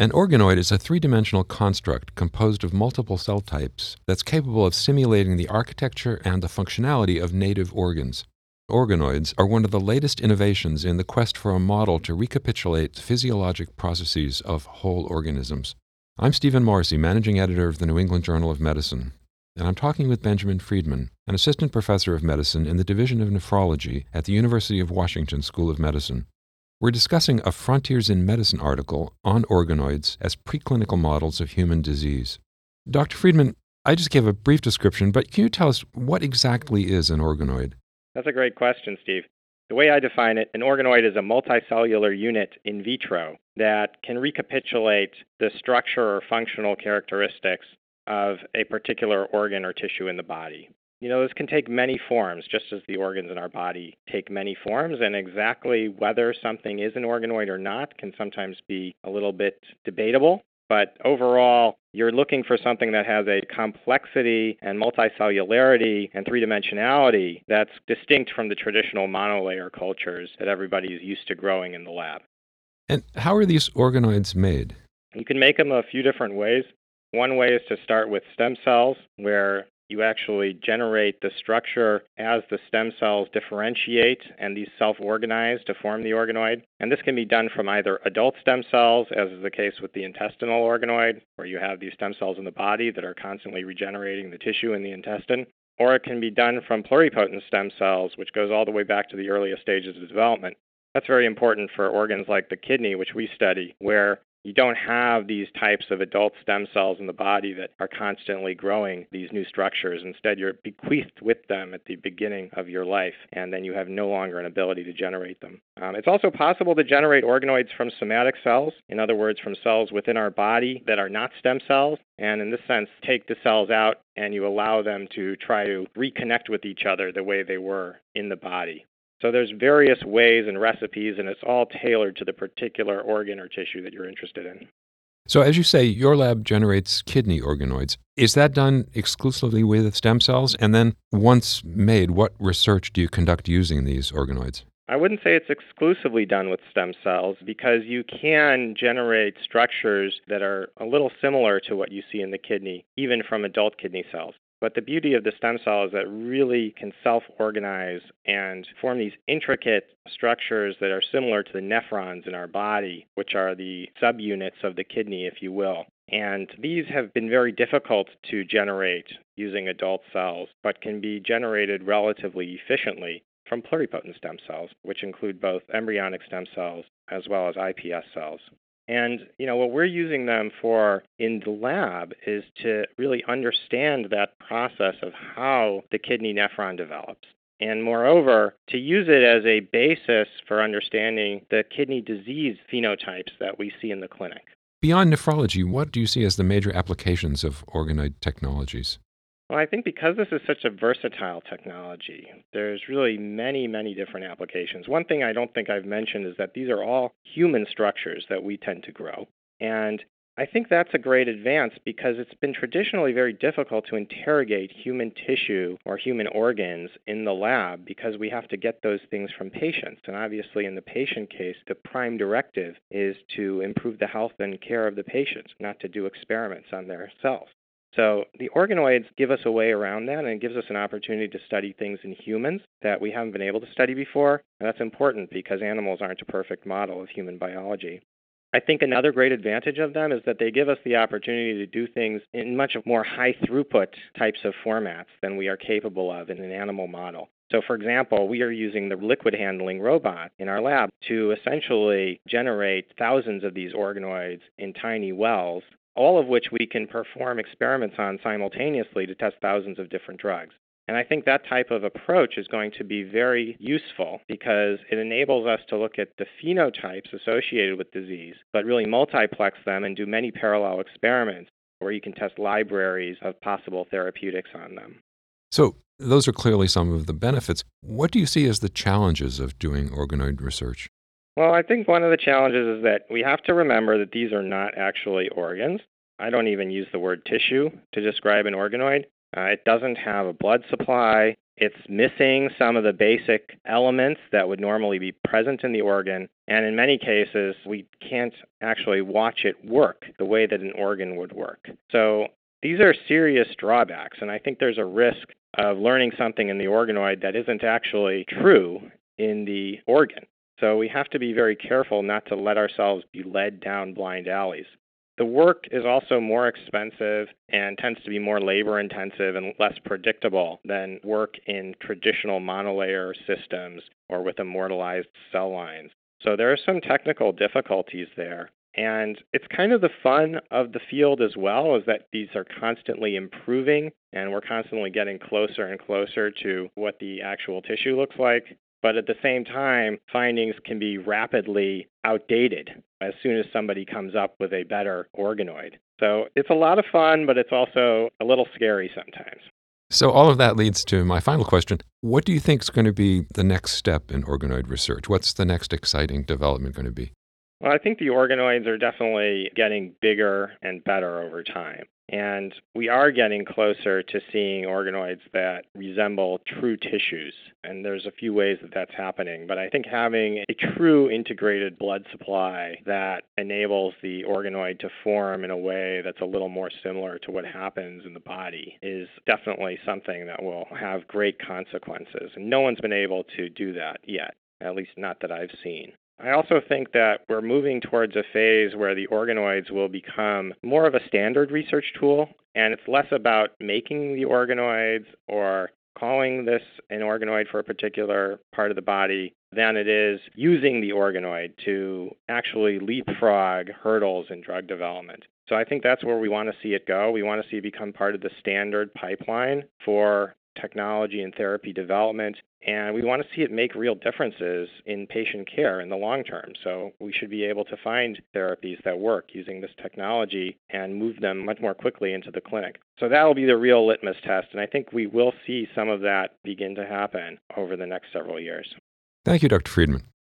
An organoid is a three dimensional construct composed of multiple cell types that's capable of simulating the architecture and the functionality of native organs. Organoids are one of the latest innovations in the quest for a model to recapitulate physiologic processes of whole organisms. I'm Stephen Morrissey, managing editor of the New England Journal of Medicine, and I'm talking with Benjamin Freedman, an assistant professor of medicine in the Division of Nephrology at the University of Washington School of Medicine. We're discussing a Frontiers in Medicine article on organoids as preclinical models of human disease. Dr. Freedman, I just gave a brief description, but can you tell us what exactly is an organoid? That's a great question, Steve. The way I define it, an organoid is a multicellular unit in vitro that can recapitulate the structure or functional characteristics of a particular organ or tissue in the body. You know, this can take many forms, just as the organs in our body take many forms, and exactly whether something is an organoid or not can sometimes be a little bit debatable. But overall, you're looking for something that has a complexity and multicellularity and three dimensionality that's distinct from the traditional monolayer cultures that everybody is used to growing in the lab. And how are these organoids made? You can make them a few different ways. One way is to start with stem cells, where you actually generate the structure as the stem cells differentiate and these self organize to form the organoid. And this can be done from either adult stem cells, as is the case with the intestinal organoid, where you have these stem cells in the body that are constantly regenerating the tissue in the intestine. Or it can be done from pluripotent stem cells, which goes all the way back to the earliest stages of development. That's very important for organs like the kidney, which we study, where you don't have these types of adult stem cells in the body that are constantly growing these new structures. Instead, you're bequeathed with them at the beginning of your life, and then you have no longer an ability to generate them. Um, it's also possible to generate organoids from somatic cells, in other words, from cells within our body that are not stem cells, and in this sense, take the cells out and you allow them to try to reconnect with each other the way they were in the body. So there's various ways and recipes, and it's all tailored to the particular organ or tissue that you're interested in. So, as you say, your lab generates kidney organoids. Is that done exclusively with stem cells? And then, once made, what research do you conduct using these organoids? I wouldn't say it's exclusively done with stem cells because you can generate structures that are a little similar to what you see in the kidney, even from adult kidney cells. But the beauty of the stem cell is that it really can self organize and form these intricate structures that are similar to the nephrons in our body, which are the subunits of the kidney, if you will. And these have been very difficult to generate using adult cells, but can be generated relatively efficiently from pluripotent stem cells, which include both embryonic stem cells as well as iPS cells. And you know what we're using them for in the lab is to really understand that process of how the kidney nephron develops. And moreover, to use it as a basis for understanding the kidney disease phenotypes that we see in the clinic. Beyond nephrology, what do you see as the major applications of organoid technologies? Well, I think because this is such a versatile technology, there's really many, many different applications. One thing I don't think I've mentioned is that these are all human structures that we tend to grow. And I think that's a great advance because it's been traditionally very difficult to interrogate human tissue or human organs in the lab because we have to get those things from patients. And obviously, in the patient case, the prime directive is to improve the health and care of the patients, not to do experiments on their cells. So the organoids give us a way around that and it gives us an opportunity to study things in humans that we haven't been able to study before. And that's important because animals aren't a perfect model of human biology. I think another great advantage of them is that they give us the opportunity to do things in much more high throughput types of formats than we are capable of in an animal model. So, for example, we are using the liquid handling robot in our lab to essentially generate thousands of these organoids in tiny wells all of which we can perform experiments on simultaneously to test thousands of different drugs. And I think that type of approach is going to be very useful because it enables us to look at the phenotypes associated with disease, but really multiplex them and do many parallel experiments where you can test libraries of possible therapeutics on them. So, those are clearly some of the benefits. What do you see as the challenges of doing organoid research? Well, I think one of the challenges is that we have to remember that these are not actually organs. I don't even use the word tissue to describe an organoid. Uh, it doesn't have a blood supply. It's missing some of the basic elements that would normally be present in the organ. And in many cases, we can't actually watch it work the way that an organ would work. So these are serious drawbacks. And I think there's a risk of learning something in the organoid that isn't actually true in the organ. So we have to be very careful not to let ourselves be led down blind alleys. The work is also more expensive and tends to be more labor intensive and less predictable than work in traditional monolayer systems or with immortalized cell lines. So there are some technical difficulties there. And it's kind of the fun of the field as well, is that these are constantly improving and we're constantly getting closer and closer to what the actual tissue looks like. But at the same time, findings can be rapidly outdated as soon as somebody comes up with a better organoid. So it's a lot of fun, but it's also a little scary sometimes. So, all of that leads to my final question. What do you think is going to be the next step in organoid research? What's the next exciting development going to be? Well, I think the organoids are definitely getting bigger and better over time. And we are getting closer to seeing organoids that resemble true tissues. And there's a few ways that that's happening. But I think having a true integrated blood supply that enables the organoid to form in a way that's a little more similar to what happens in the body is definitely something that will have great consequences. And no one's been able to do that yet, at least not that I've seen. I also think that we're moving towards a phase where the organoids will become more of a standard research tool, and it's less about making the organoids or calling this an organoid for a particular part of the body than it is using the organoid to actually leapfrog hurdles in drug development. So I think that's where we want to see it go. We want to see it become part of the standard pipeline for technology and therapy development. And we want to see it make real differences in patient care in the long term. So we should be able to find therapies that work using this technology and move them much more quickly into the clinic. So that will be the real litmus test. And I think we will see some of that begin to happen over the next several years. Thank you, Dr. Freedman.